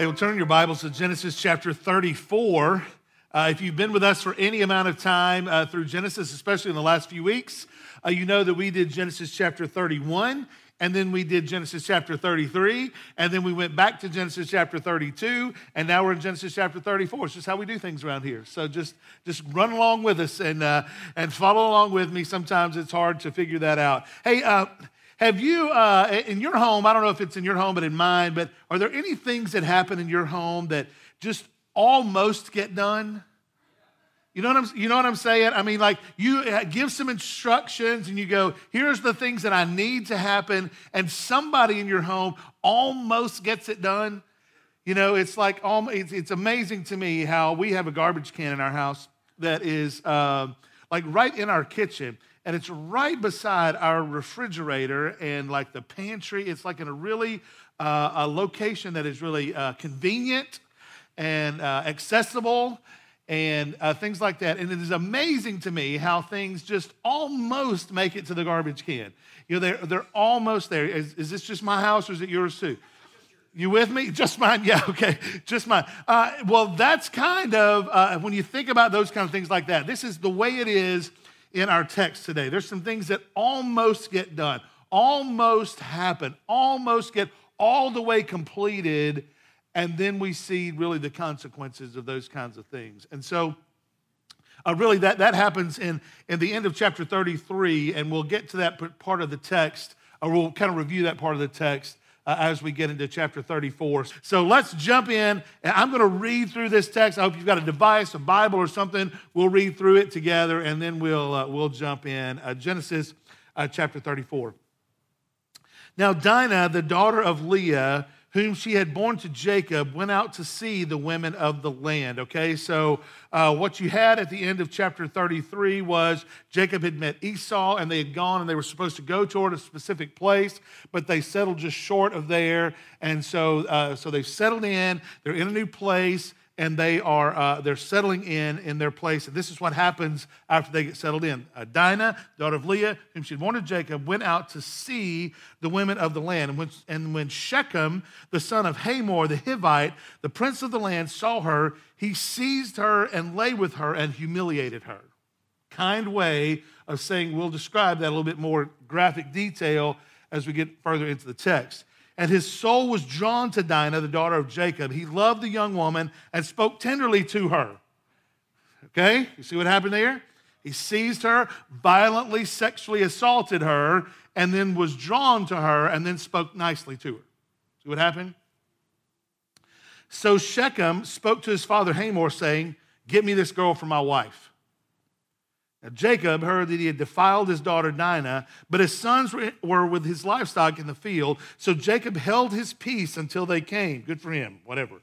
Hey, we'll turn your Bibles to Genesis chapter 34. Uh, if you've been with us for any amount of time uh, through Genesis, especially in the last few weeks, uh, you know that we did Genesis chapter 31, and then we did Genesis chapter 33, and then we went back to Genesis chapter 32, and now we're in Genesis chapter 34. It's just how we do things around here. So just, just run along with us and, uh, and follow along with me. Sometimes it's hard to figure that out. Hey, uh, have you, uh, in your home, I don't know if it's in your home, but in mine, but are there any things that happen in your home that just almost get done? You know, what I'm, you know what I'm saying? I mean, like you uh, give some instructions and you go, here's the things that I need to happen, and somebody in your home almost gets it done. You know, it's like, it's, it's amazing to me how we have a garbage can in our house that is uh, like right in our kitchen and it's right beside our refrigerator and like the pantry. It's like in a really uh, a location that is really uh, convenient and uh, accessible and uh, things like that. And it is amazing to me how things just almost make it to the garbage can. You know, they're, they're almost there. Is, is this just my house or is it yours too? You with me? Just mine? Yeah, okay, just mine. Uh, well, that's kind of, uh, when you think about those kind of things like that, this is the way it is in our text today. There's some things that almost get done, almost happen, almost get all the way completed, and then we see really the consequences of those kinds of things. And so, uh, really, that, that happens in, in the end of chapter 33, and we'll get to that part of the text, or we'll kind of review that part of the text uh, as we get into chapter 34. So let's jump in. I'm going to read through this text. I hope you've got a device, a Bible, or something. We'll read through it together, and then we'll, uh, we'll jump in. Uh, Genesis uh, chapter 34. Now, Dinah, the daughter of Leah, whom she had born to Jacob, went out to see the women of the land. Okay, so uh, what you had at the end of chapter 33 was Jacob had met Esau and they had gone and they were supposed to go toward a specific place, but they settled just short of there. And so, uh, so they've settled in, they're in a new place and they are uh, they're settling in in their place. And this is what happens after they get settled in. Uh, Dinah, daughter of Leah, whom she had born to Jacob, went out to see the women of the land. And when, and when Shechem, the son of Hamor the Hivite, the prince of the land, saw her, he seized her and lay with her and humiliated her. Kind way of saying we'll describe that a little bit more graphic detail as we get further into the text and his soul was drawn to Dinah, the daughter of Jacob. He loved the young woman and spoke tenderly to her. Okay, you see what happened there? He seized her, violently sexually assaulted her, and then was drawn to her and then spoke nicely to her. See what happened? So Shechem spoke to his father Hamor, saying, Get me this girl for my wife. Now, Jacob heard that he had defiled his daughter Dinah, but his sons were with his livestock in the field. So Jacob held his peace until they came. Good for him, whatever.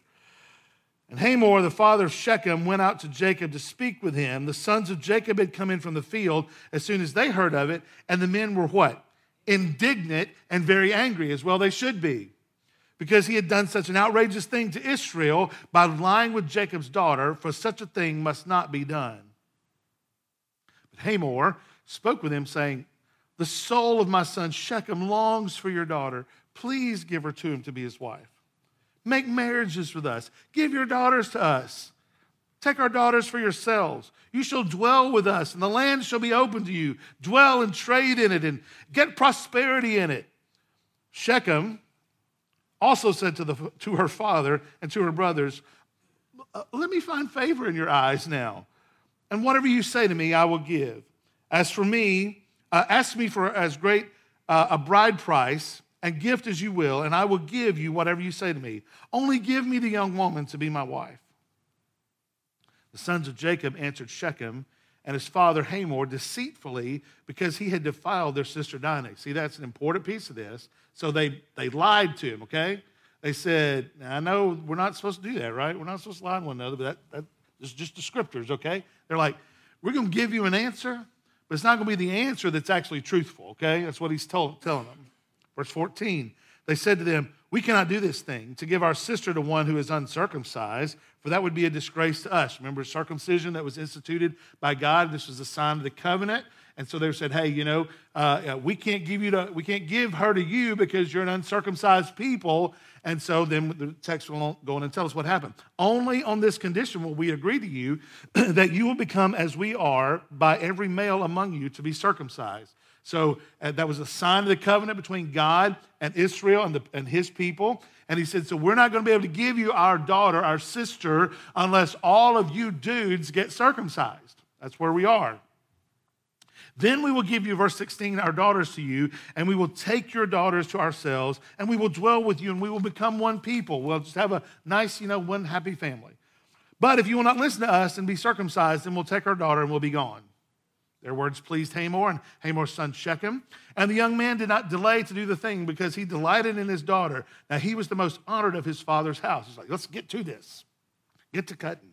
And Hamor, the father of Shechem, went out to Jacob to speak with him. The sons of Jacob had come in from the field as soon as they heard of it, and the men were what? Indignant and very angry, as well they should be, because he had done such an outrageous thing to Israel by lying with Jacob's daughter, for such a thing must not be done. Hamor spoke with him, saying, The soul of my son Shechem longs for your daughter. Please give her to him to be his wife. Make marriages with us. Give your daughters to us. Take our daughters for yourselves. You shall dwell with us, and the land shall be open to you. Dwell and trade in it, and get prosperity in it. Shechem also said to, the, to her father and to her brothers, Let me find favor in your eyes now and whatever you say to me, I will give. As for me, uh, ask me for as great uh, a bride price and gift as you will, and I will give you whatever you say to me. Only give me the young woman to be my wife. The sons of Jacob answered Shechem and his father Hamor deceitfully because he had defiled their sister Dinah. See, that's an important piece of this. So they, they lied to him, okay? They said, I know we're not supposed to do that, right? We're not supposed to lie to one another, but that, that, it's just the scriptures, okay? They're like, we're going to give you an answer, but it's not going to be the answer that's actually truthful, okay? That's what he's told, telling them. Verse 14, they said to them, We cannot do this thing to give our sister to one who is uncircumcised, for that would be a disgrace to us. Remember circumcision that was instituted by God? This was a sign of the covenant. And so they said, hey, you know, uh, we can't give you to, we can't give her to you because you're an uncircumcised people. And so then the text will go on and tell us what happened. Only on this condition will we agree to you that you will become as we are by every male among you to be circumcised. So uh, that was a sign of the covenant between God and Israel and, the, and his people. And he said, So we're not going to be able to give you our daughter, our sister, unless all of you dudes get circumcised. That's where we are. Then we will give you, verse 16, our daughters to you, and we will take your daughters to ourselves, and we will dwell with you, and we will become one people. We'll just have a nice, you know, one happy family. But if you will not listen to us and be circumcised, then we'll take our daughter and we'll be gone. Their words pleased Hamor and Hamor's son Shechem. And the young man did not delay to do the thing because he delighted in his daughter. Now he was the most honored of his father's house. He's like, let's get to this, get to cutting.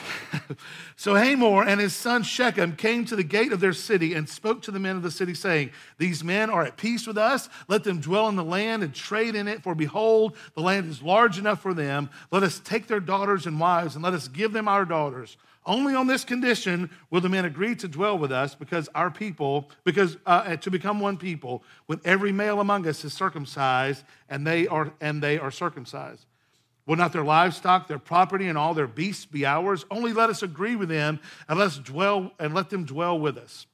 so Hamor and his son Shechem came to the gate of their city and spoke to the men of the city, saying, These men are at peace with us. Let them dwell in the land and trade in it. For behold, the land is large enough for them. Let us take their daughters and wives, and let us give them our daughters. Only on this condition will the men agree to dwell with us, because our people, because uh, to become one people, when every male among us is circumcised, and they are and they are circumcised. Will not their livestock, their property, and all their beasts be ours? Only let us agree with them, and let us dwell and let them dwell with us.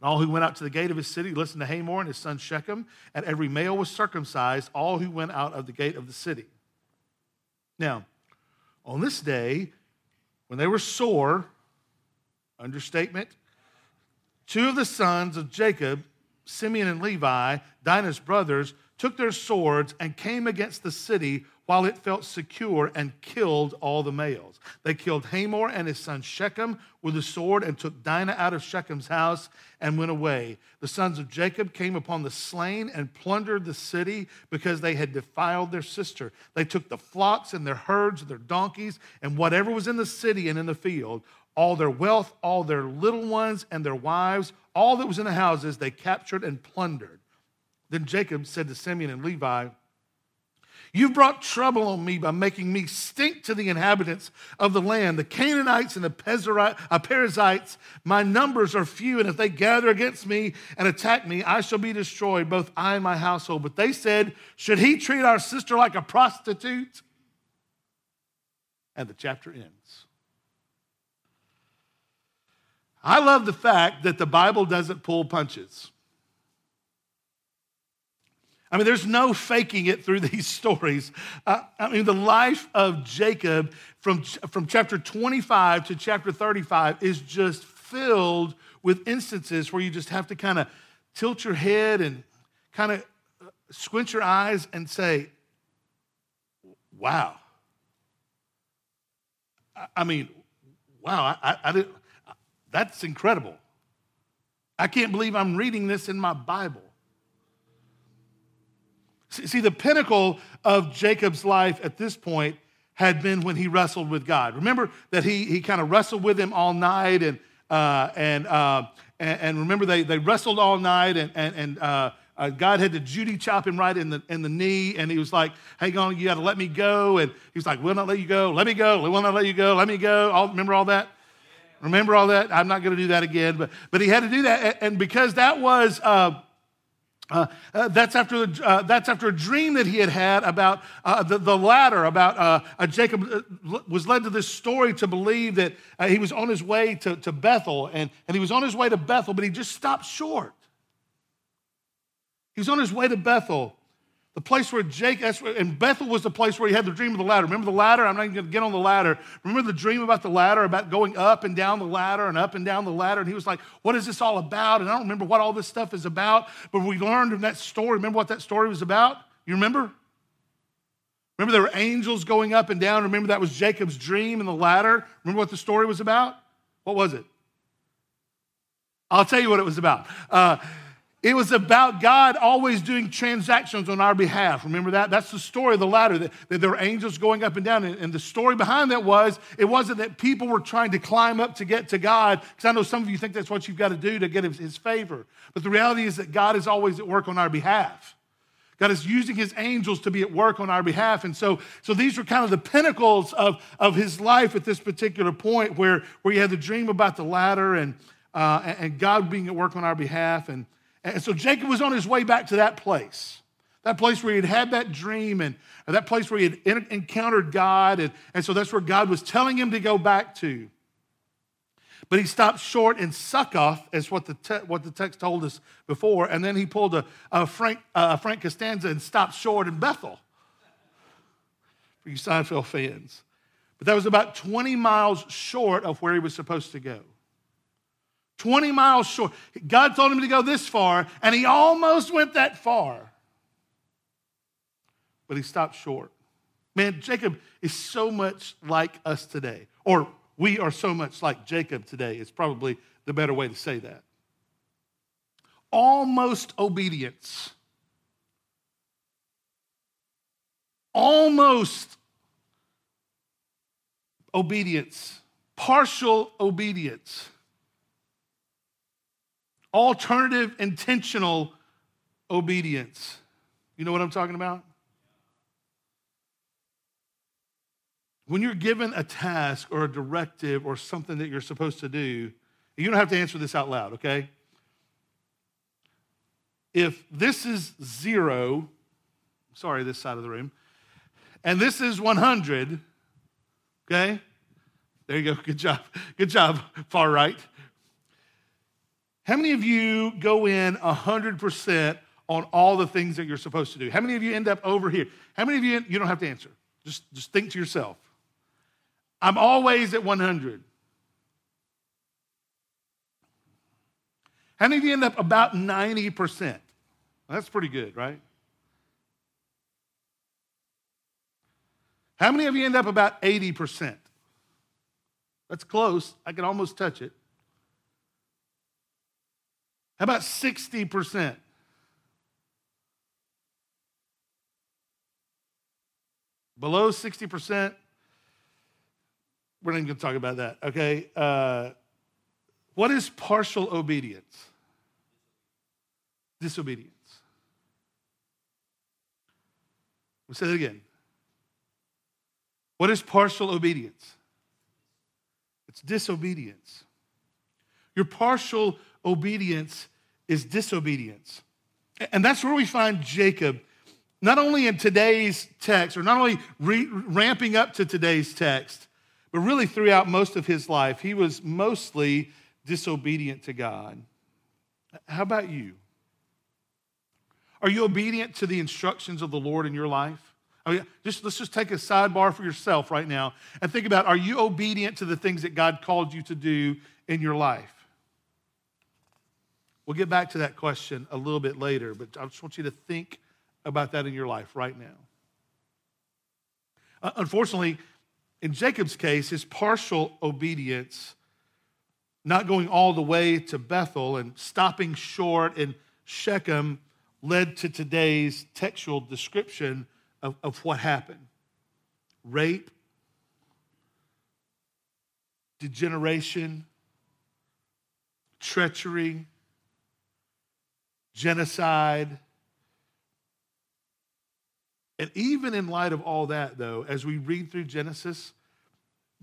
And all who went out to the gate of his city listened to Hamor and his son Shechem, and every male was circumcised, all who went out of the gate of the city. Now, on this day, when they were sore, understatement, two of the sons of Jacob, Simeon and Levi, Dinah's brothers, took their swords and came against the city while it felt secure and killed all the males. They killed Hamor and his son Shechem with a sword and took Dinah out of Shechem's house and went away. The sons of Jacob came upon the slain and plundered the city because they had defiled their sister. They took the flocks and their herds and their donkeys and whatever was in the city and in the field, all their wealth, all their little ones and their wives, all that was in the houses, they captured and plundered. Then Jacob said to Simeon and Levi, You've brought trouble on me by making me stink to the inhabitants of the land, the Canaanites and the uh, Perizzites. My numbers are few, and if they gather against me and attack me, I shall be destroyed, both I and my household. But they said, Should he treat our sister like a prostitute? And the chapter ends. I love the fact that the Bible doesn't pull punches. I mean, there's no faking it through these stories. Uh, I mean, the life of Jacob from, from chapter 25 to chapter 35 is just filled with instances where you just have to kind of tilt your head and kind of uh, squint your eyes and say, wow. I mean, wow, I, I, I that's incredible. I can't believe I'm reading this in my Bible. See, the pinnacle of Jacob's life at this point had been when he wrestled with God. Remember that he, he kind of wrestled with him all night, and, uh, and, uh, and, and, remember they, they wrestled all night, and, and, and uh, uh God had to Judy chop him right in the, in the knee, and he was like, Hang on, you got to let me go. And he was like, We'll not let you go. Let me go. We'll not let you go. Let me go. All, remember all that? Remember all that? I'm not going to do that again. But, but he had to do that. And because that was uh, uh, uh, that's, after, uh, that's after a dream that he had had about uh, the, the ladder, about uh, uh, Jacob was led to this story to believe that he was on his way to, to Bethel, and, and he was on his way to Bethel, but he just stopped short. He was on his way to Bethel, the place where Jake, and Bethel was the place where he had the dream of the ladder. Remember the ladder? I'm not going to get on the ladder. Remember the dream about the ladder, about going up and down the ladder and up and down the ladder? And he was like, What is this all about? And I don't remember what all this stuff is about, but we learned in that story. Remember what that story was about? You remember? Remember there were angels going up and down. Remember that was Jacob's dream in the ladder? Remember what the story was about? What was it? I'll tell you what it was about. Uh, it was about God always doing transactions on our behalf. Remember that? That's the story of the ladder, that, that there were angels going up and down. And, and, the story behind that was it wasn't that people were trying to climb up to get to God, because I know some of you think that's what you've got to do to get his, his favor. But the reality is that God is always at work on our behalf. God is using his angels to be at work on our behalf. And so, so these were kind of the pinnacles of, of his life at this particular point where, where he had the dream about the ladder and uh, and, God being at work on our behalf. And, and so Jacob was on his way back to that place, that place where he had had that dream and that place where he had encountered God. And, and so that's where God was telling him to go back to. But he stopped short in Succoth, as what the, te- what the text told us before. And then he pulled a, a Frank, uh, Frank Costanza and stopped short in Bethel. For you Seinfeld fans. But that was about 20 miles short of where he was supposed to go. 20 miles short. God told him to go this far, and he almost went that far. But he stopped short. Man, Jacob is so much like us today, or we are so much like Jacob today, is probably the better way to say that. Almost obedience. Almost obedience. Partial obedience. Alternative intentional obedience. You know what I'm talking about? When you're given a task or a directive or something that you're supposed to do, you don't have to answer this out loud, okay? If this is zero, sorry, this side of the room, and this is 100, okay? There you go. Good job. Good job, far right. How many of you go in 100% on all the things that you're supposed to do? How many of you end up over here? How many of you, you don't have to answer. Just, just think to yourself. I'm always at 100. How many of you end up about 90%? Well, that's pretty good, right? How many of you end up about 80%? That's close. I can almost touch it. How about 60%? Below 60%? we're not even going to talk about that, okay? Uh, what is partial obedience? Disobedience. We'll say that again. What is partial obedience? It's disobedience. Your partial obedience is disobedience. And that's where we find Jacob, not only in today's text, or not only re- ramping up to today's text, but really, throughout most of his life, he was mostly disobedient to God. How about you? Are you obedient to the instructions of the Lord in your life? I mean, just let's just take a sidebar for yourself right now and think about are you obedient to the things that God called you to do in your life? We'll get back to that question a little bit later, but I just want you to think about that in your life right now. Uh, unfortunately, in Jacob's case, his partial obedience, not going all the way to Bethel and stopping short in Shechem, led to today's textual description of, of what happened rape, degeneration, treachery, genocide. And even in light of all that, though, as we read through Genesis,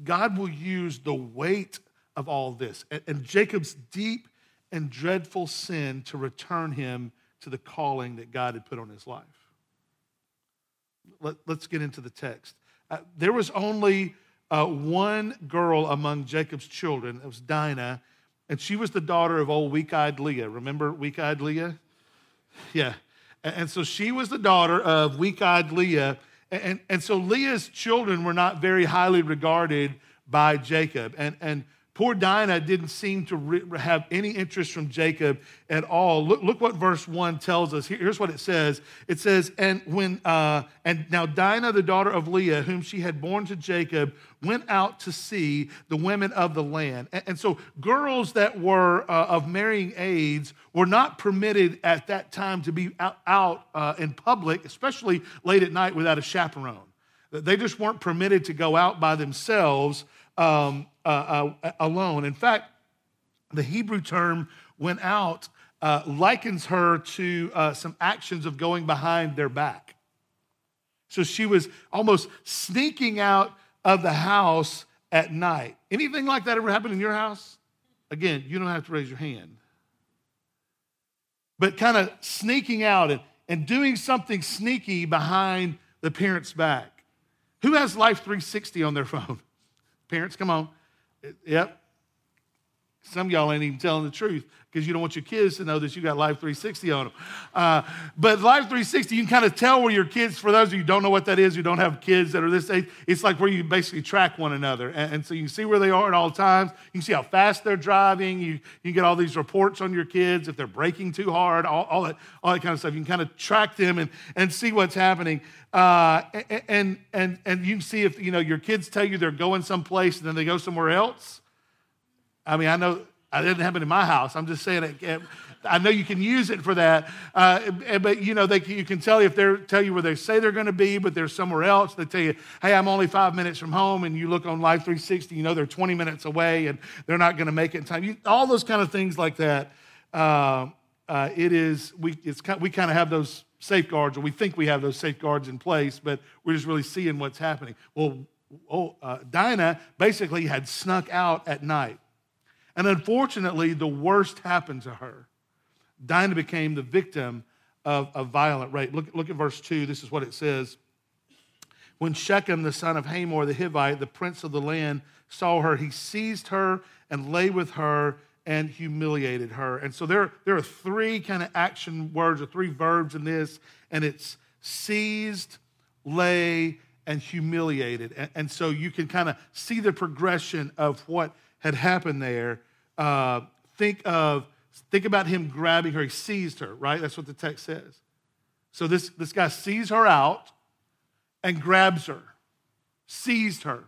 God will use the weight of all this and, and Jacob's deep and dreadful sin to return him to the calling that God had put on his life. Let, us get into the text. Uh, there was only uh, one girl among Jacob's children. It was Dinah, and she was the daughter of old weak eyed Leah. Remember weak eyed Leah? Yeah. And so she was the daughter of weak eyed Leah. And, and so Leah's children were not very highly regarded by Jacob. And, and Poor Dinah didn't seem to re- have any interest from Jacob at all. Look, look what verse 1 tells us. Here, here's what it says. It says, and when uh, and now Dinah, the daughter of Leah, whom she had born to Jacob, went out to see the women of the land. And, and so girls that were uh, of marrying age were not permitted at that time to be out, out uh, in public, especially late at night without a chaperone. They just weren't permitted to go out by themselves um, uh, uh, alone. In fact, the Hebrew term went out uh, likens her to uh, some actions of going behind their back. So she was almost sneaking out of the house at night. Anything like that ever happened in your house? Again, you don't have to raise your hand. But kind of sneaking out and, and doing something sneaky behind the parent's back. Who has Life 360 on their phone? Parents, come on. Yep. Some y'all ain't even telling the truth because you don't want your kids to know that you got Life 360 on them. Uh, but Life 360, you can kind of tell where your kids, for those of you who don't know what that is, who don't have kids that are this age, it's like where you basically track one another. And, and so you see where they are at all times. You can see how fast they're driving. You, you get all these reports on your kids if they're braking too hard, all, all, that, all that kind of stuff. You can kind of track them and, and see what's happening. Uh, and, and, and you can see if you know your kids tell you they're going someplace and then they go somewhere else. I mean, I know it didn't happen in my house. I'm just saying it. I know you can use it for that, uh, but you know they, you can tell if they tell you where they say they're going to be, but they're somewhere else. They tell you, "Hey, I'm only five minutes from home," and you look on Life 360, you know they're 20 minutes away, and they're not going to make it in time. You, all those kind of things like that. Uh, uh, it is we it's we kind of have those safeguards, or we think we have those safeguards in place, but we're just really seeing what's happening. Well, oh, uh, Dinah basically had snuck out at night. And unfortunately, the worst happened to her. Dinah became the victim of a violent rape. Look, look at verse 2. This is what it says. When Shechem, the son of Hamor the Hivite, the prince of the land, saw her, he seized her and lay with her and humiliated her. And so there, there are three kind of action words or three verbs in this, and it's seized, lay, and humiliated. And, and so you can kind of see the progression of what had happened there uh, think of think about him grabbing her. He seized her, right? That's what the text says. So this, this guy sees her out and grabs her, seized her.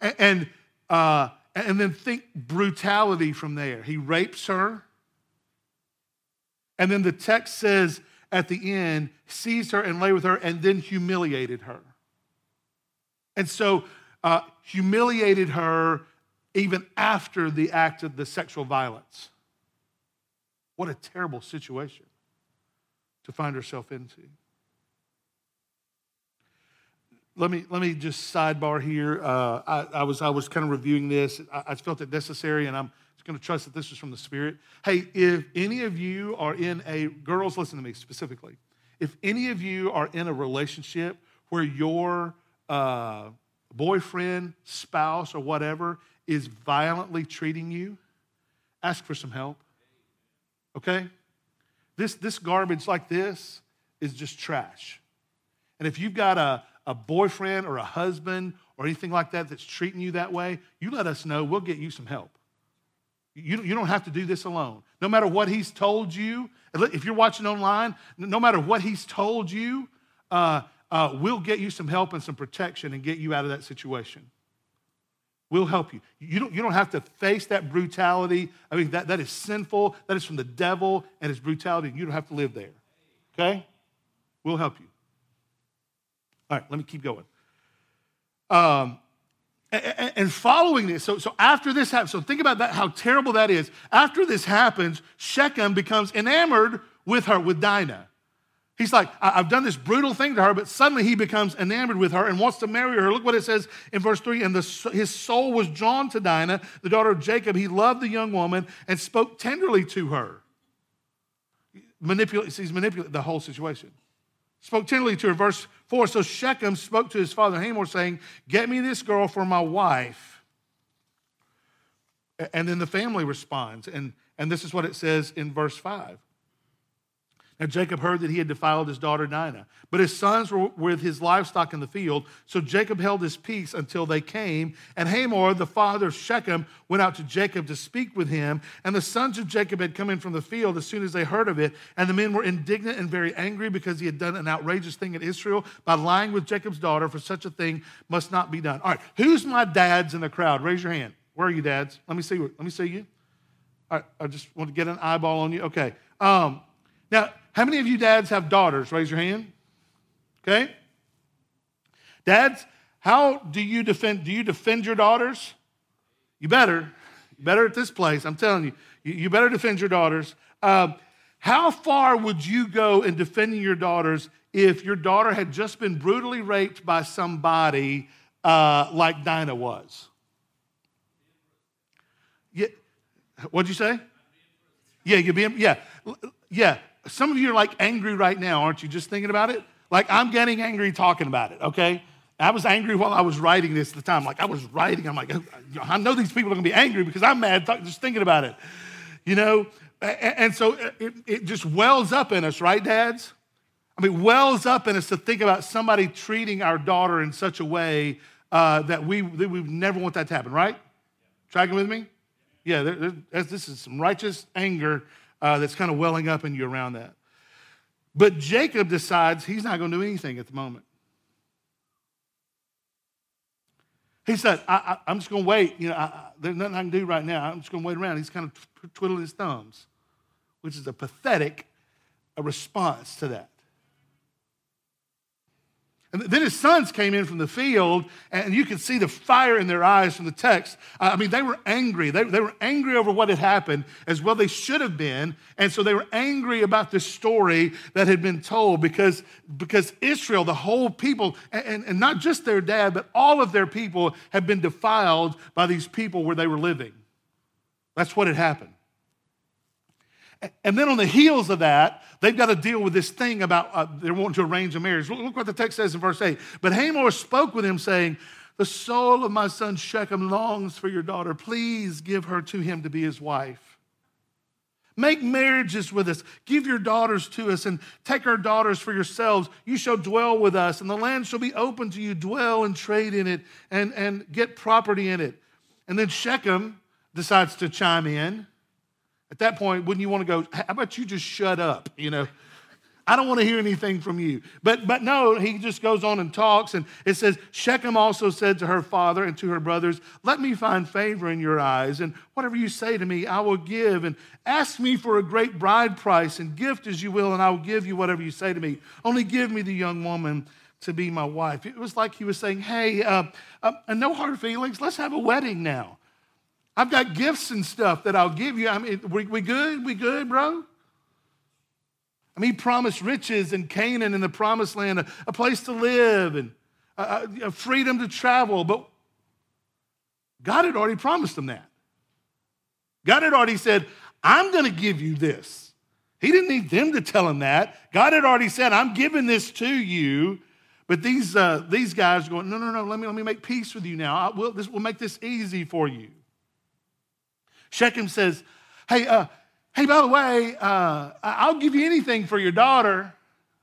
And, and, uh, and then think brutality from there. He rapes her. And then the text says at the end, seized her and lay with her and then humiliated her. And so uh, humiliated her even after the act of the sexual violence. What a terrible situation to find herself into. Let me, let me just sidebar here. Uh, I, I, was, I was kind of reviewing this. I, I felt it necessary, and I'm just going to trust that this is from the Spirit. Hey, if any of you are in a, girls, listen to me specifically. If any of you are in a relationship where your uh, boyfriend, spouse, or whatever is violently treating you, ask for some help. Okay? This, this garbage like this is just trash. And if you've got a, a boyfriend or a husband or anything like that that's treating you that way, you let us know. We'll get you some help. You, you don't have to do this alone. No matter what he's told you, if you're watching online, no matter what he's told you, uh, uh, we'll get you some help and some protection and get you out of that situation. We'll help you. You don't, you don't have to face that brutality. I mean, that, that is sinful. That is from the devil and his brutality. You don't have to live there. Okay? We'll help you. All right, let me keep going. Um, and, and following this, so, so after this happens, so think about that, how terrible that is. After this happens, Shechem becomes enamored with her, with Dinah. He's like, I've done this brutal thing to her, but suddenly he becomes enamored with her and wants to marry her. Look what it says in verse 3 And the, his soul was drawn to Dinah, the daughter of Jacob. He loved the young woman and spoke tenderly to her. Manipulate, he's manipulating the whole situation. Spoke tenderly to her. Verse 4 So Shechem spoke to his father Hamor, saying, Get me this girl for my wife. And then the family responds. And, and this is what it says in verse 5. Now Jacob heard that he had defiled his daughter Dinah, but his sons were with his livestock in the field. So Jacob held his peace until they came. And Hamor, the father of Shechem, went out to Jacob to speak with him. And the sons of Jacob had come in from the field as soon as they heard of it. And the men were indignant and very angry because he had done an outrageous thing in Israel by lying with Jacob's daughter, for such a thing must not be done. All right, who's my dads in the crowd? Raise your hand. Where are you, dads? Let me see. Let me see you. All right, I just want to get an eyeball on you. Okay. Um, now, how many of you dads have daughters? Raise your hand. Okay? Dads, how do you defend do you defend your daughters? You better. You better at this place. I'm telling you. You, you better defend your daughters. Uh, how far would you go in defending your daughters if your daughter had just been brutally raped by somebody uh, like Dinah was? Yeah, What'd you say? Yeah, you're being, yeah, yeah. Some of you are like angry right now, aren't you? Just thinking about it? Like I'm getting angry talking about it, okay? I was angry while I was writing this at the time. Like I was writing, I'm like, I know these people are gonna be angry because I'm mad just thinking about it, you know? And so it, it just wells up in us, right, dads? I mean, wells up in us to think about somebody treating our daughter in such a way uh, that we, that we never want that to happen, right? Tracking with me? Yeah, there, there, this is some righteous anger uh, that's kind of welling up in you around that. But Jacob decides he's not going to do anything at the moment. He said, I, am just going to wait. You know, I, there's nothing I can do right now. I'm just going to wait around. He's kind of twiddling his thumbs, which is a pathetic a response to that. And then his sons came in from the field, and you could see the fire in their eyes from the text. I mean, they were angry. They, they were angry over what had happened, as well they should have been. And so they were angry about this story that had been told because, because Israel, the whole people, and, and not just their dad, but all of their people had been defiled by these people where they were living. That's what had happened. And then on the heels of that, they've got to deal with this thing about uh, they're wanting to arrange a marriage. Look what the text says in verse 8. But Hamor spoke with him, saying, The soul of my son Shechem longs for your daughter. Please give her to him to be his wife. Make marriages with us. Give your daughters to us and take our daughters for yourselves. You shall dwell with us, and the land shall be open to you. Dwell and trade in it and, and get property in it. And then Shechem decides to chime in. At that point, wouldn't you want to go, how about you just shut up? You know, I don't want to hear anything from you. But, but no, he just goes on and talks. And it says, Shechem also said to her father and to her brothers, Let me find favor in your eyes, and whatever you say to me, I will give. And ask me for a great bride price and gift as you will, and I will give you whatever you say to me. Only give me the young woman to be my wife. It was like he was saying, Hey, uh, uh, no hard feelings. Let's have a wedding now. I've got gifts and stuff that I'll give you. I mean, we, we good? We good, bro? I mean, he promised riches and Canaan and the promised land, a, a place to live and a, a freedom to travel. But God had already promised him that. God had already said, I'm going to give you this. He didn't need them to tell him that. God had already said, I'm giving this to you. But these, uh, these guys are going, no, no, no, let me, let me make peace with you now. I will, this will make this easy for you. Shechem says, Hey, uh, hey, by the way, uh, I'll give you anything for your daughter.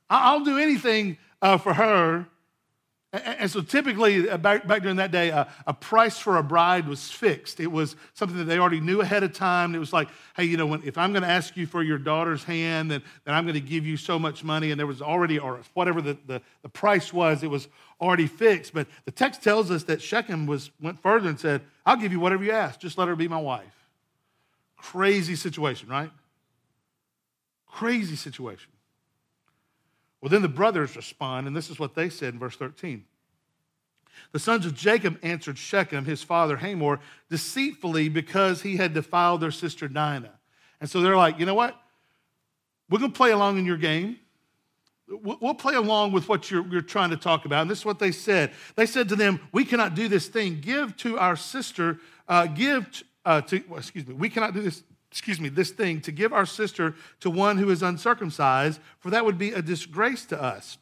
I'll do anything uh, for her. And, so typically, uh, back, back during that day, uh, a price for a bride was fixed. It was something that they already knew ahead of time. It was like, hey, you know, when, if I'm going to ask you for your daughter's hand, then, then I'm going to give you so much money. And there was already, or whatever the, the, the price was, it was already fixed. But the text tells us that Shechem was, went further and said, I'll give you whatever you ask. Just let her be my wife. Crazy situation, right? Crazy situation. Well, then the brothers respond, and this is what they said in verse 13. The sons of Jacob answered Shechem, his father Hamor, deceitfully because he had defiled their sister Dinah. And so they're like, you know what? We're going to play along in your game. We'll play along with what you're, you're trying to talk about. And this is what they said. They said to them, We cannot do this thing. Give to our sister, uh, give uh, to, well, excuse me, we cannot do this, excuse me, this thing to give our sister to one who is uncircumcised, for that would be a disgrace to us.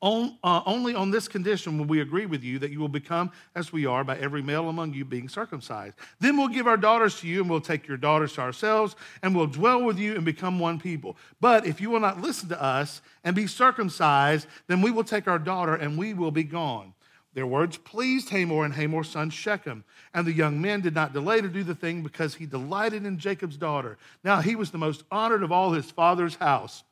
On, uh, only on this condition will we agree with you that you will become as we are by every male among you being circumcised. Then we'll give our daughters to you, and we'll take your daughters to ourselves, and we'll dwell with you and become one people. But if you will not listen to us and be circumcised, then we will take our daughter and we will be gone. Their words pleased Hamor and Hamor's son Shechem. And the young men did not delay to do the thing because he delighted in Jacob's daughter. Now he was the most honored of all his father's house.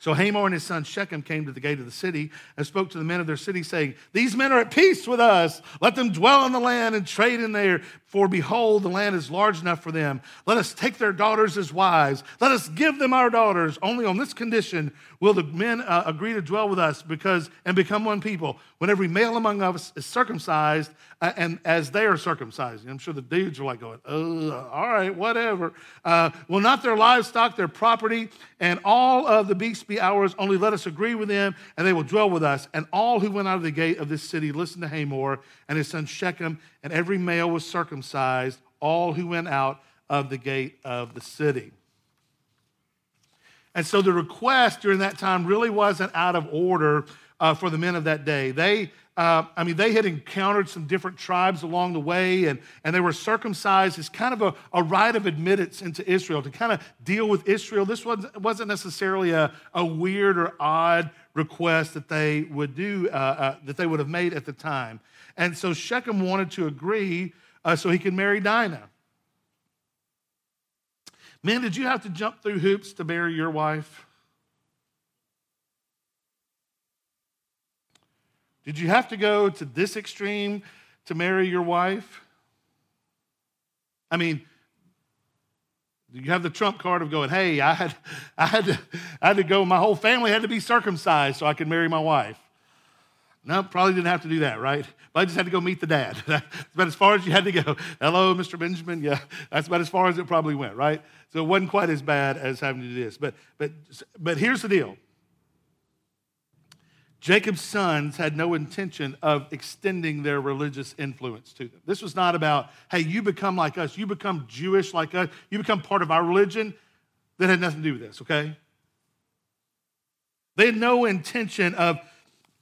So Hamor and his son Shechem came to the gate of the city and spoke to the men of their city, saying, These men are at peace with us. Let them dwell in the land and trade in there. For behold, the land is large enough for them. Let us take their daughters as wives. Let us give them our daughters. Only on this condition will the men uh, agree to dwell with us because and become one people. When every male among us is circumcised, uh, and as they are circumcised, I'm sure the dudes are like going, "Oh, all right, whatever." Uh, will not their livestock, their property, and all of the beasts be ours? Only let us agree with them, and they will dwell with us. And all who went out of the gate of this city listened to Hamor and his son Shechem, and every male was circumcised, all who went out of the gate of the city. And so the request during that time really wasn't out of order uh, for the men of that day. They, uh, I mean, they had encountered some different tribes along the way, and, and they were circumcised as kind of a, a rite of admittance into Israel to kind of deal with Israel. This wasn't, wasn't necessarily a, a weird or odd request that they would do, uh, uh that they would have made at the time. And so Shechem wanted to agree uh, so he could marry Dinah. Men, did you have to jump through hoops to marry your wife? Did you have to go to this extreme to marry your wife? I mean, do you have the trump card of going, hey, I had, I had, to, I had to go, my whole family had to be circumcised so I could marry my wife. No, probably didn't have to do that, right? But I just had to go meet the dad. that's about as far as you had to go. Hello, Mr. Benjamin. Yeah, that's about as far as it probably went, right? So it wasn't quite as bad as having to do this. But, but, but here's the deal Jacob's sons had no intention of extending their religious influence to them. This was not about, hey, you become like us, you become Jewish like us, you become part of our religion. That had nothing to do with this, okay? They had no intention of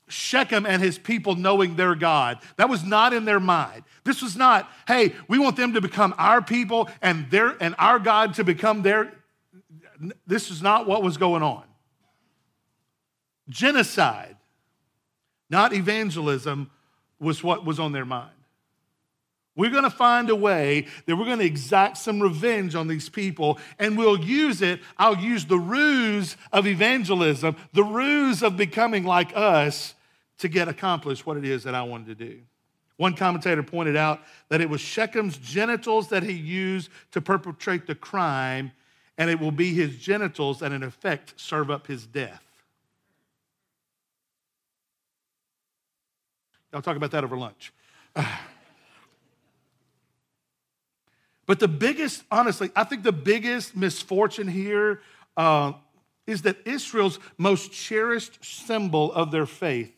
Shechem and his people knowing their God. That was not in their mind. This was not, hey, we want them to become our people and their and our God to become their. This is not what was going on. Genocide, not evangelism, was what was on their mind. We're going to find a way that we're going to exact some revenge on these people, and we'll use it. I'll use the ruse of evangelism, the ruse of becoming like us to get accomplished what it is that I wanted to do. One commentator pointed out that it was Shechem's genitals that he used to perpetrate the crime, and it will be his genitals that, in effect, serve up his death. I'll talk about that over lunch. But the biggest, honestly, I think the biggest misfortune here uh, is that Israel's most cherished symbol of their faith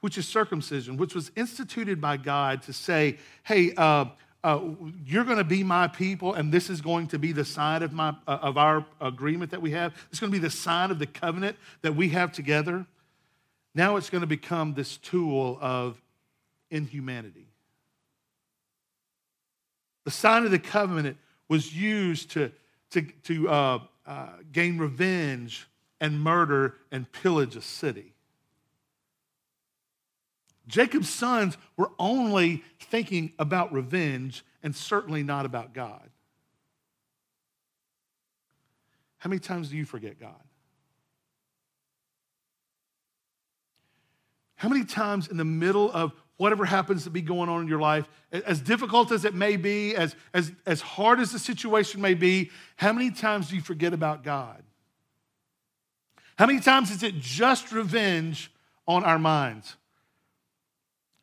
which is circumcision, which was instituted by God to say, hey, uh, uh, you're going to be my people, and this is going to be the sign of, my, uh, of our agreement that we have. It's going to be the sign of the covenant that we have together. Now it's going to become this tool of inhumanity. The sign of the covenant was used to, to, to uh, uh, gain revenge and murder and pillage a city. Jacob's sons were only thinking about revenge and certainly not about God. How many times do you forget God? How many times in the middle of whatever happens to be going on in your life, as difficult as it may be, as, as, as hard as the situation may be, how many times do you forget about God? How many times is it just revenge on our minds?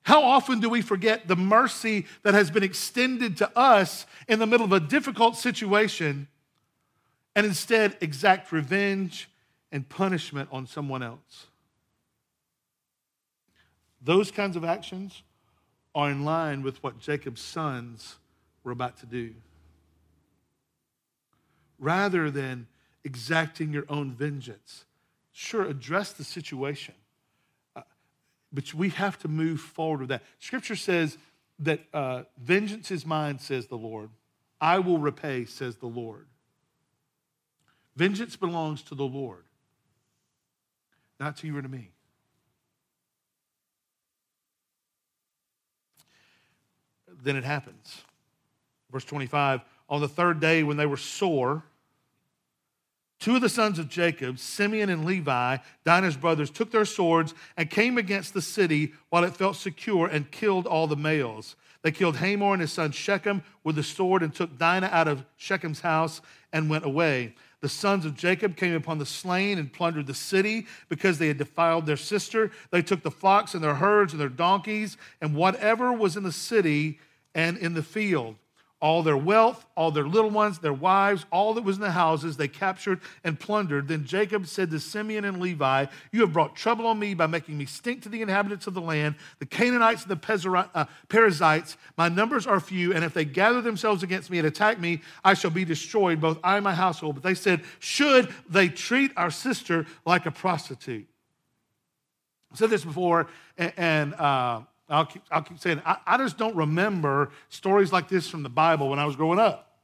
How often do we forget the mercy that has been extended to us in the middle of a difficult situation and instead exact revenge and punishment on someone else? Those kinds of actions are in line with what Jacob's sons were about to do. Rather than exacting your own vengeance, sure, address the situation but we have to move forward with that. Scripture says that uh, vengeance is mine, says the Lord. I will repay, says the Lord. Vengeance belongs to the Lord, not to you or to me. Then it happens. Verse 25 On the third day, when they were sore, Two of the sons of Jacob, Simeon and Levi, Dinah's brothers, took their swords and came against the city while it felt secure and killed all the males. They killed Hamor and his son Shechem with the sword and took Dinah out of Shechem's house and went away. The sons of Jacob came upon the slain and plundered the city because they had defiled their sister. They took the flocks and their herds and their donkeys and whatever was in the city and in the field all their wealth, all their little ones, their wives, all that was in the houses, they captured and plundered. Then Jacob said to Simeon and Levi, You have brought trouble on me by making me stink to the inhabitants of the land, the Canaanites and the uh, Perizzites. My numbers are few, and if they gather themselves against me and attack me, I shall be destroyed, both I and my household. But they said, Should they treat our sister like a prostitute? I said this before, and, uh, I'll keep, I'll keep saying, I, I just don't remember stories like this from the Bible when I was growing up.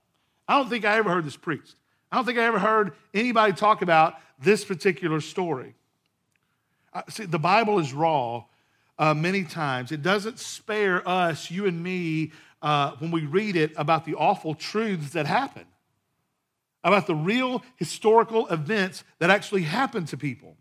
I don't think I ever heard this preached. I don't think I ever heard anybody talk about this particular story. Uh, see, the Bible is raw uh, many times. It doesn't spare us, you and me, uh, when we read it about the awful truths that happen, about the real historical events that actually happen to people.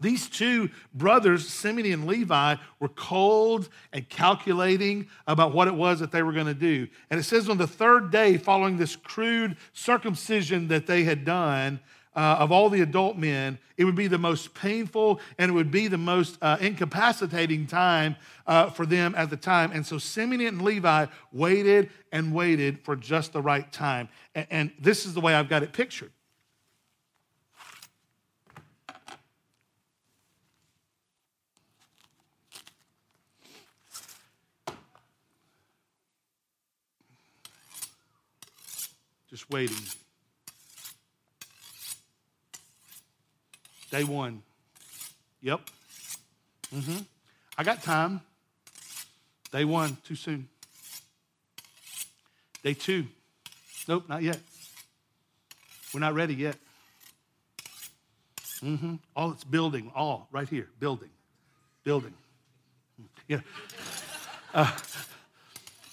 These two brothers, Simeon and Levi, were cold and calculating about what it was that they were going to do. And it says on the third day, following this crude circumcision that they had done uh, of all the adult men, it would be the most painful and it would be the most uh, incapacitating time uh, for them at the time. And so Simeon and Levi waited and waited for just the right time. and, and this is the way I've got it pictured. Waiting. Day one. Yep. Mm-hmm. I got time. Day one, too soon. Day two. Nope, not yet. We're not ready yet. Mm-hmm. All it's building, all right here, building, building. Yeah. Uh,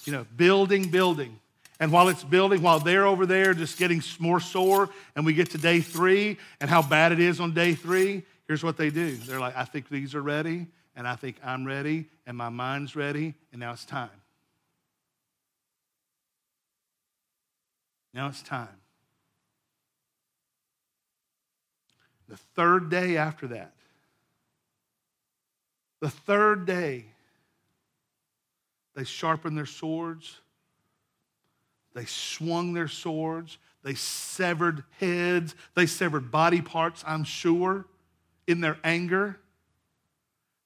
you know, building, building. And while it's building, while they're over there just getting more sore, and we get to day three and how bad it is on day three, here's what they do. They're like, I think these are ready, and I think I'm ready, and my mind's ready, and now it's time. Now it's time. The third day after that, the third day, they sharpen their swords they swung their swords. They severed heads. They severed body parts, I'm sure, in their anger.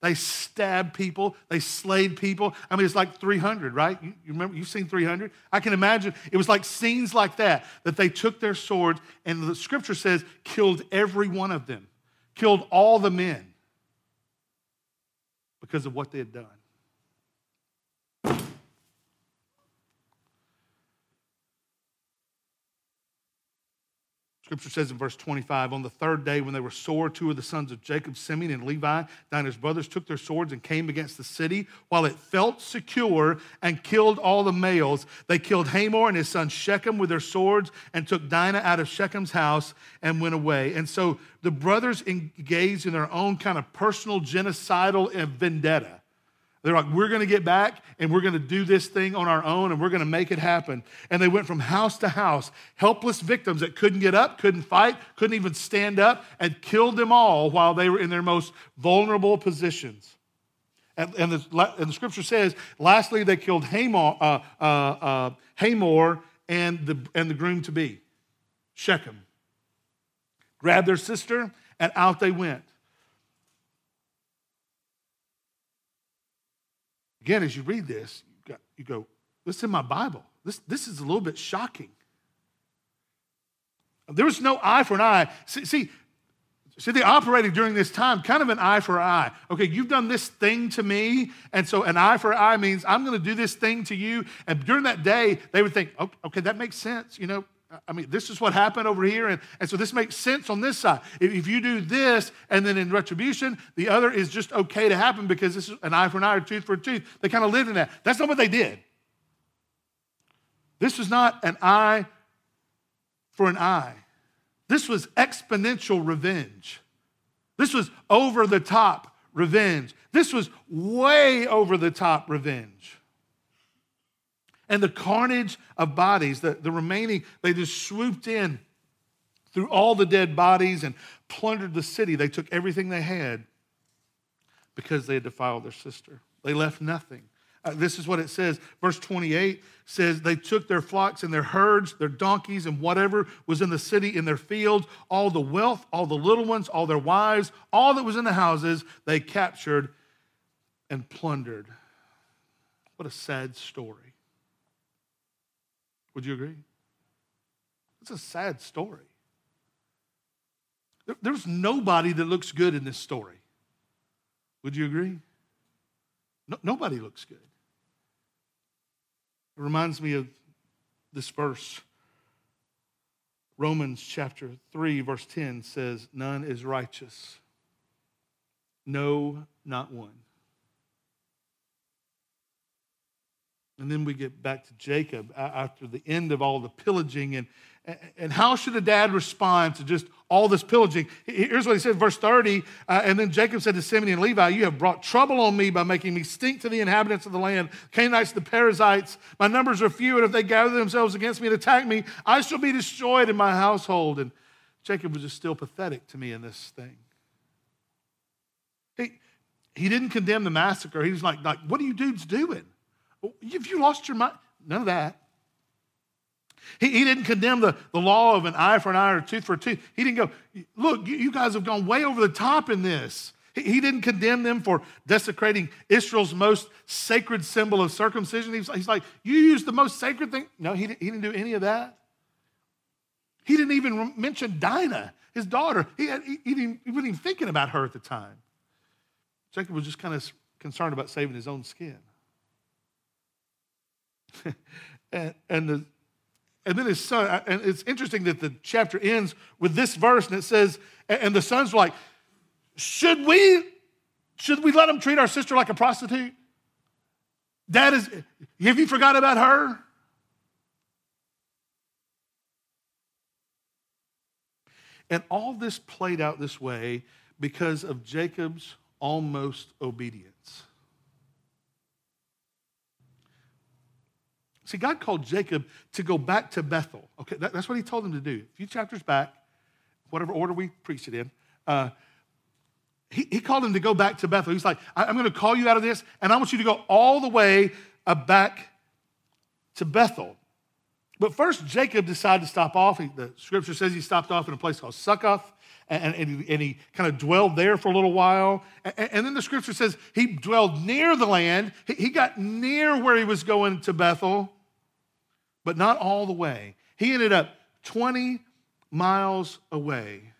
They stabbed people. They slayed people. I mean, it's like 300, right? You, you, remember, you've seen 300? I can imagine it was like scenes like that, that they took their swords, and the scripture says, killed every one of them, killed all the men because of what they had done. Scripture says in verse 25, on the third day when they were sore, two of the sons of Jacob, Simeon and Levi, Dinah's brothers, took their swords and came against the city while it felt secure and killed all the males. They killed Hamor and his son Shechem with their swords and took Dinah out of Shechem's house and went away. And so the brothers engaged in their own kind of personal genocidal vendetta. They're like, we're going to get back and we're going to do this thing on our own and we're going to make it happen. And they went from house to house, helpless victims that couldn't get up, couldn't fight, couldn't even stand up, and killed them all while they were in their most vulnerable positions. And, and, the, and the, scripture says, lastly, they killed Hamor, uh, uh, uh, Hamor and, the, and the groom to be, Shechem. Grabbed their sister, and out they went. Again, as you read this, you, you go, this is in my Bible. This, this is a little bit shocking. There was no eye for an eye. See, see, see, they operated during this time kind of an eye for eye. Okay, you've done this thing to me, and so an eye for eye means I'm going to do this thing to you. And during that day, they would think, okay, okay that makes sense. You know, I mean, this is what happened over here, and, and so this makes sense on this side. If, if, you do this, and then in retribution, the other is just okay to happen because this is an eye for an eye or tooth for a tooth. They kind of lived in that. That's not what they did. This was not an eye for an eye. This was exponential revenge. This was over the top revenge. This was way over the top revenge and the carnage of bodies, the, the remaining, they just swooped in through all the dead bodies and plundered the city. They took everything they had because they had defiled their sister. They left nothing. Uh, this is what it says. Verse 28 says, They took their flocks and their herds, their donkeys, and whatever was in the city, in their fields, all the wealth, all the little ones, all their wives, all that was in the houses, they captured and plundered. What a sad story. Would you agree? It's a sad story. There's nobody that looks good in this story. Would you agree? No, nobody looks good. It reminds me of this verse. Romans chapter 3, verse 10 says, None is righteous. No, not one. And then we get back to Jacob after the end of all the pillaging and, and how should a dad respond to just all this pillaging? Here's what he said, verse 30. Uh, and then Jacob said to Simeon and Levi, You have brought trouble on me by making me stink to the inhabitants of the land, Canaanites, the Perizzites. My numbers are few, and if they gather themselves against me and attack me, I shall be destroyed in my household. And Jacob was just still pathetic to me in this thing. He, he didn't condemn the massacre. He was like, like, What are you dudes doing? Oh, have you lost your mind? None of that. He, he didn't condemn the, the law of an eye for an eye or a tooth for a tooth. He didn't go, look, you, you guys have gone way over the top in this. He, he, didn't condemn them for desecrating Israel's most sacred symbol of circumcision. He's, he's like, you used the most sacred thing. No, he, he didn't do any of that. He didn't even mention Dinah, his daughter. He, had, he, he, didn't, he wasn't even thinking about her at the time. Jacob was just kind of concerned about saving his own skin. and, and the and then his son, and it's interesting that the chapter ends with this verse, and it says, and the sons were like, should we, should we let him treat our sister like a prostitute? Dad is, have you forgot about her? And all this played out this way because of Jacob's almost obedience. See, God called Jacob to go back to Bethel. Okay, that, that's what he told him to do. A few chapters back, whatever order we preached it in, uh, he, he called him to go back to Bethel. He's like, I'm going to call you out of this, and I want you to go all the way uh, back to Bethel. But first, Jacob decided to stop off. He, the scripture says he stopped off in a place called Succoth, and, and, and he kind of dwelled there for a little while. And, and, then the scripture says he dwelled near the land. He, he got near where he was going to Bethel but not all the way. He ended up 20 miles away.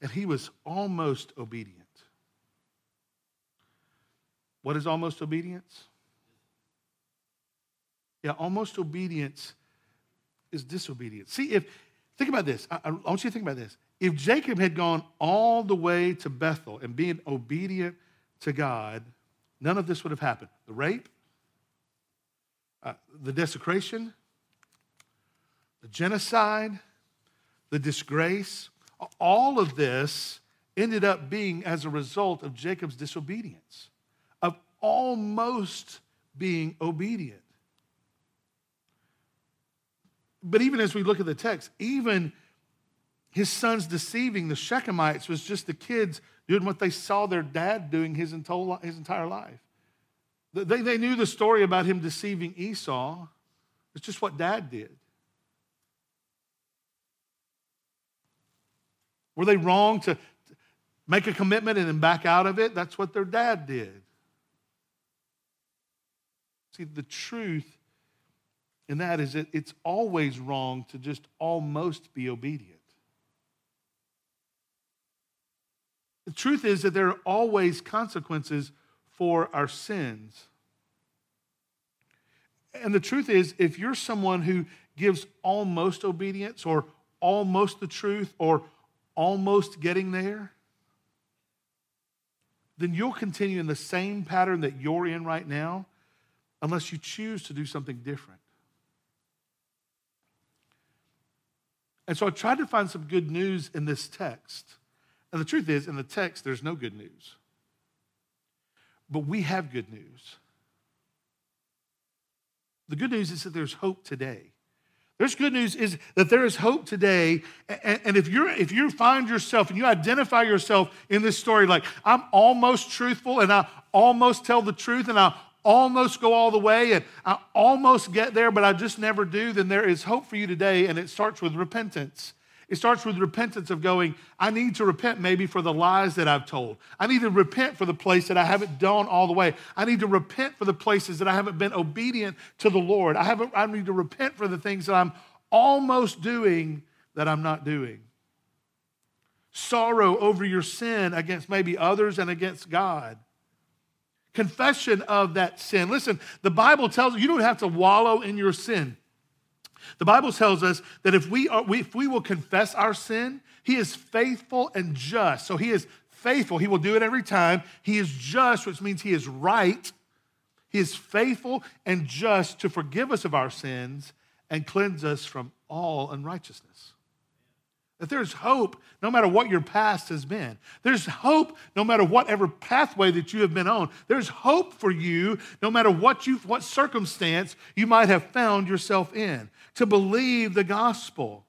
And he was almost obedient. What is almost obedience? Yeah, almost obedience is disobedience. See, if, think about this. I, I want you to think about this. If Jacob had gone all the way to Bethel and being obedient to God, none of this would have happened. The rape, uh, the desecration, the genocide, the disgrace, all of this ended up being as a result of Jacob's disobedience, of almost being obedient. But even as we look at the text, even his sons deceiving the Shechemites was just the kids doing what they saw their dad doing his entire life. They, they knew the story about him deceiving Esau. It's just what dad did. Were they wrong to make a commitment and then back out of it? That's what their dad did. See, the truth in that is that it's always wrong to just almost be obedient. The truth is that there are always consequences for our sins. And the truth is, if you're someone who gives almost obedience or almost the truth or almost getting there, then you'll continue in the same pattern that you're in right now unless you choose to do something different. And so I tried to find some good news in this text. And the truth is, in the text, there's no good news. But we have good news. The good news is that there's hope today. There's good news is that there is hope today. And if you're if you find yourself and you identify yourself in this story, like I'm almost truthful and I almost tell the truth and I almost go all the way and I almost get there, but I just never do, then there is hope for you today. And it starts with repentance. It starts with repentance of going, I need to repent maybe for the lies that I've told. I need to repent for the place that I haven't done all the way. I need to repent for the places that I haven't been obedient to the Lord. I, haven't, I need to repent for the things that I'm almost doing that I'm not doing. Sorrow over your sin against maybe others and against God. Confession of that sin. Listen, the Bible tells you you don't have to wallow in your sin. The Bible tells us that if we, are, if we will confess our sin, He is faithful and just. So He is faithful. He will do it every time. He is just, which means He is right. He is faithful and just to forgive us of our sins and cleanse us from all unrighteousness. That there's hope no matter what your past has been. There's hope no matter whatever pathway that you have been on. There's hope for you no matter what you what circumstance you might have found yourself in to believe the gospel.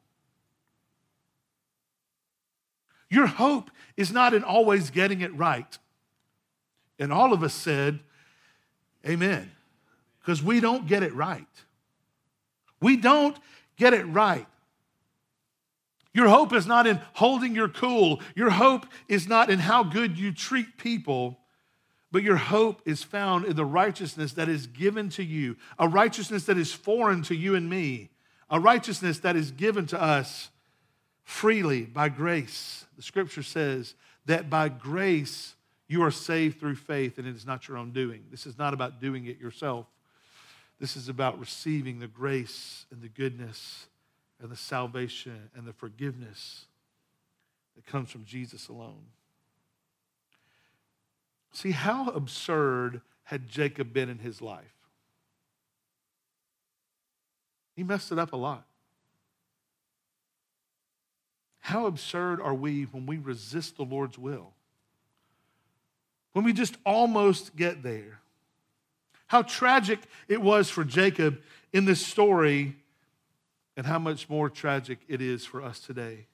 Your hope is not in always getting it right. And all of us said, Amen. Because we don't get it right. We don't get it right. Your hope is not in holding your cool. Your hope is not in how good you treat people, but your hope is found in the righteousness that is given to you, a righteousness that is foreign to you and me, a righteousness that is given to us freely by grace. The scripture says that by grace you are saved through faith, and it is not your own doing. This is not about doing it yourself. This is about receiving the grace and the goodness and the salvation and the forgiveness that comes from Jesus alone. See, how absurd had Jacob been in his life? He messed it up a lot. How absurd are we when we resist the Lord's will? When we just almost get there. How tragic it was for Jacob in this story and how much more tragic it is for us today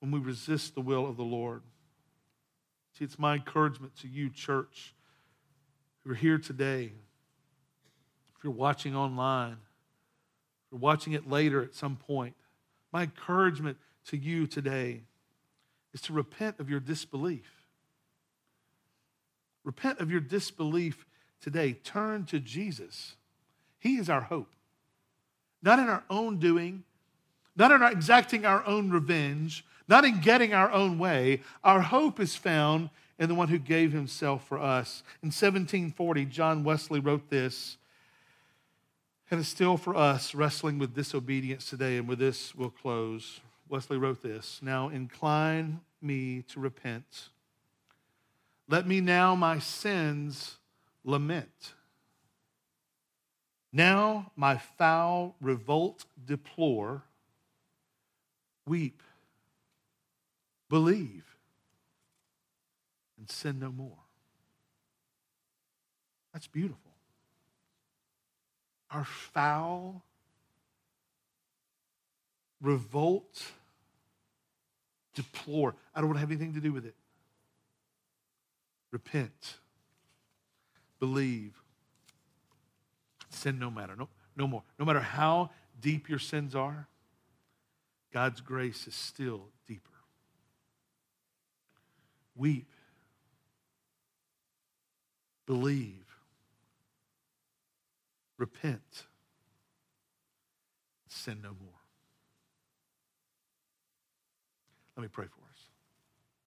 when we resist the will of the Lord. See, it's my encouragement to you, church, who are here today. If you're watching online, you're watching it later at some point, my encouragement to you today is to repent of your disbelief. Repent of your disbelief today. Turn to Jesus. He is our hope not in our own doing, not in our exacting our own revenge, not in getting our own way. Our hope is found in the one who gave himself for us. In 1740, John Wesley wrote this, and it's still for us wrestling with disobedience today. And with this, we'll close. Wesley wrote this Now incline me to repent. Let me now my sins lament. Now my foul revolt deplore, weep, believe, and sin no more. That's beautiful. Our foul revolt, deplore. I don't want to have anything to do with it. Repent, believe, Sin no matter, no, no more. No matter how deep your sins are, God's grace is still deeper. Weep. Believe. Repent. Sin no more. Let me pray for